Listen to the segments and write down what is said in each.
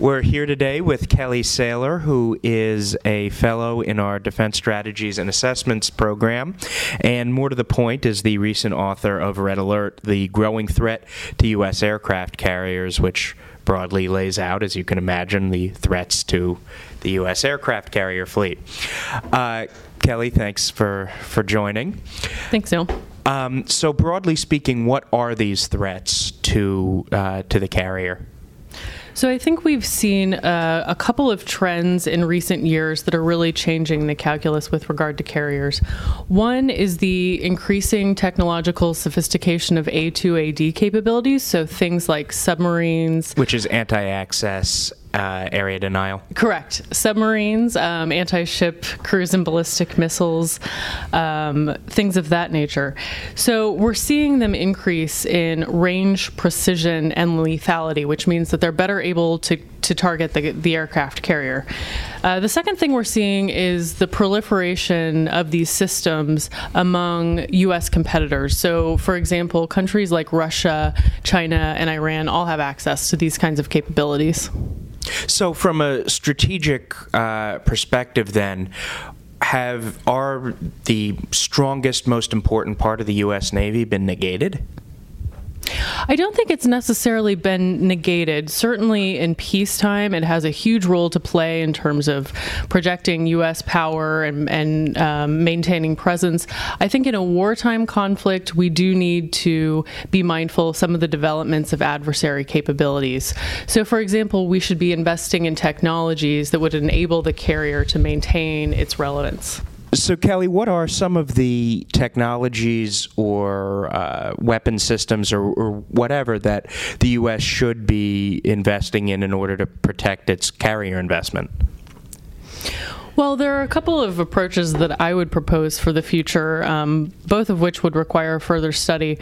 We're here today with Kelley Sayler, who is a fellow in our Defense Strategies and Assessments program, and more to the point, is the recent author of Red Alert, the growing threat to U.S. aircraft carriers, which broadly lays out, as you can imagine, the threats to the U.S. aircraft carrier fleet. Uh, Kelley, thanks for, for joining. Thanks, Neil. Um, so, broadly speaking, what are these threats to uh, to the carrier? So I think we've seen uh, a couple of trends in recent years that are really changing the calculus with regard to carriers. One is the increasing technological sophistication of A2AD capabilities, so things like submarines, which is anti-access uh, area denial. Correct. Submarines, um, anti ship cruise and ballistic missiles, um, things of that nature. So we're seeing them increase in range, precision, and lethality, which means that they're better able to, to target the, the aircraft carrier. Uh, the second thing we're seeing is the proliferation of these systems among U.S. competitors. So, for example, countries like Russia, China, and Iran all have access to these kinds of capabilities. So, from a strategic uh, perspective, then, have are the strongest, most important part of the U.S. Navy been negated? I don't think it's necessarily been negated. Certainly in peacetime, it has a huge role to play in terms of projecting U.S. power and, and um, maintaining presence. I think in a wartime conflict, we do need to be mindful of some of the developments of adversary capabilities. So, for example, we should be investing in technologies that would enable the carrier to maintain its relevance. So, Kelley, what are some of the technologies or uh, weapon systems or, or, whatever that the U.S. should be investing in in order to protect its carrier investment? Well, there are a couple of approaches that I would propose for the future, um, both of which would require further study.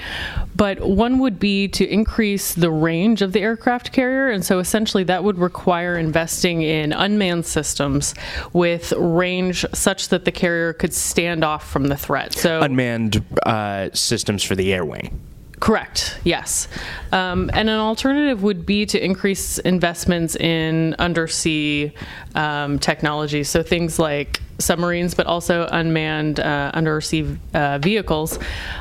But one would be to increase the range of the aircraft carrier, and so essentially that would require investing in unmanned systems with range such that the carrier could stand off from the threat. So unmanned uh, systems for the air wing. Correct, yes. Um, and an alternative would be to increase investments in undersea um, technology. So things like submarines, but also unmanned uh, undersea uh, vehicles.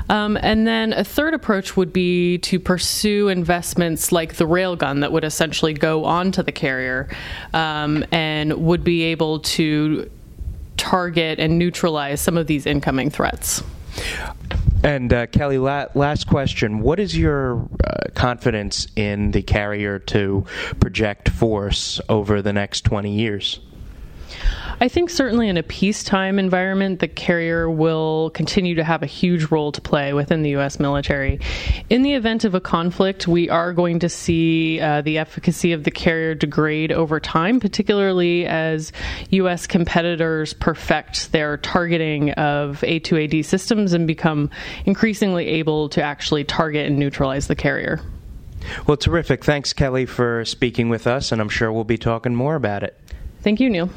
Um, and then a third approach would be to pursue investments like the railgun that would essentially go onto the carrier um, and would be able to target and neutralize some of these incoming threats. And uh, Kelley, la- last question: What is your uh, confidence in the carrier to project force over the next twenty years? I think certainly in a peacetime environment, the carrier will continue to have a huge role to play within the U.S. military. In the event of a conflict, we are going to see uh, the efficacy of the carrier degrade over time, particularly as U.S. competitors perfect their targeting of A2AD systems and become increasingly able to actually target and neutralize the carrier. Well, terrific. Thanks, Kelley, for speaking with us, and I'm sure we'll be talking more about it. Thank you, Neil.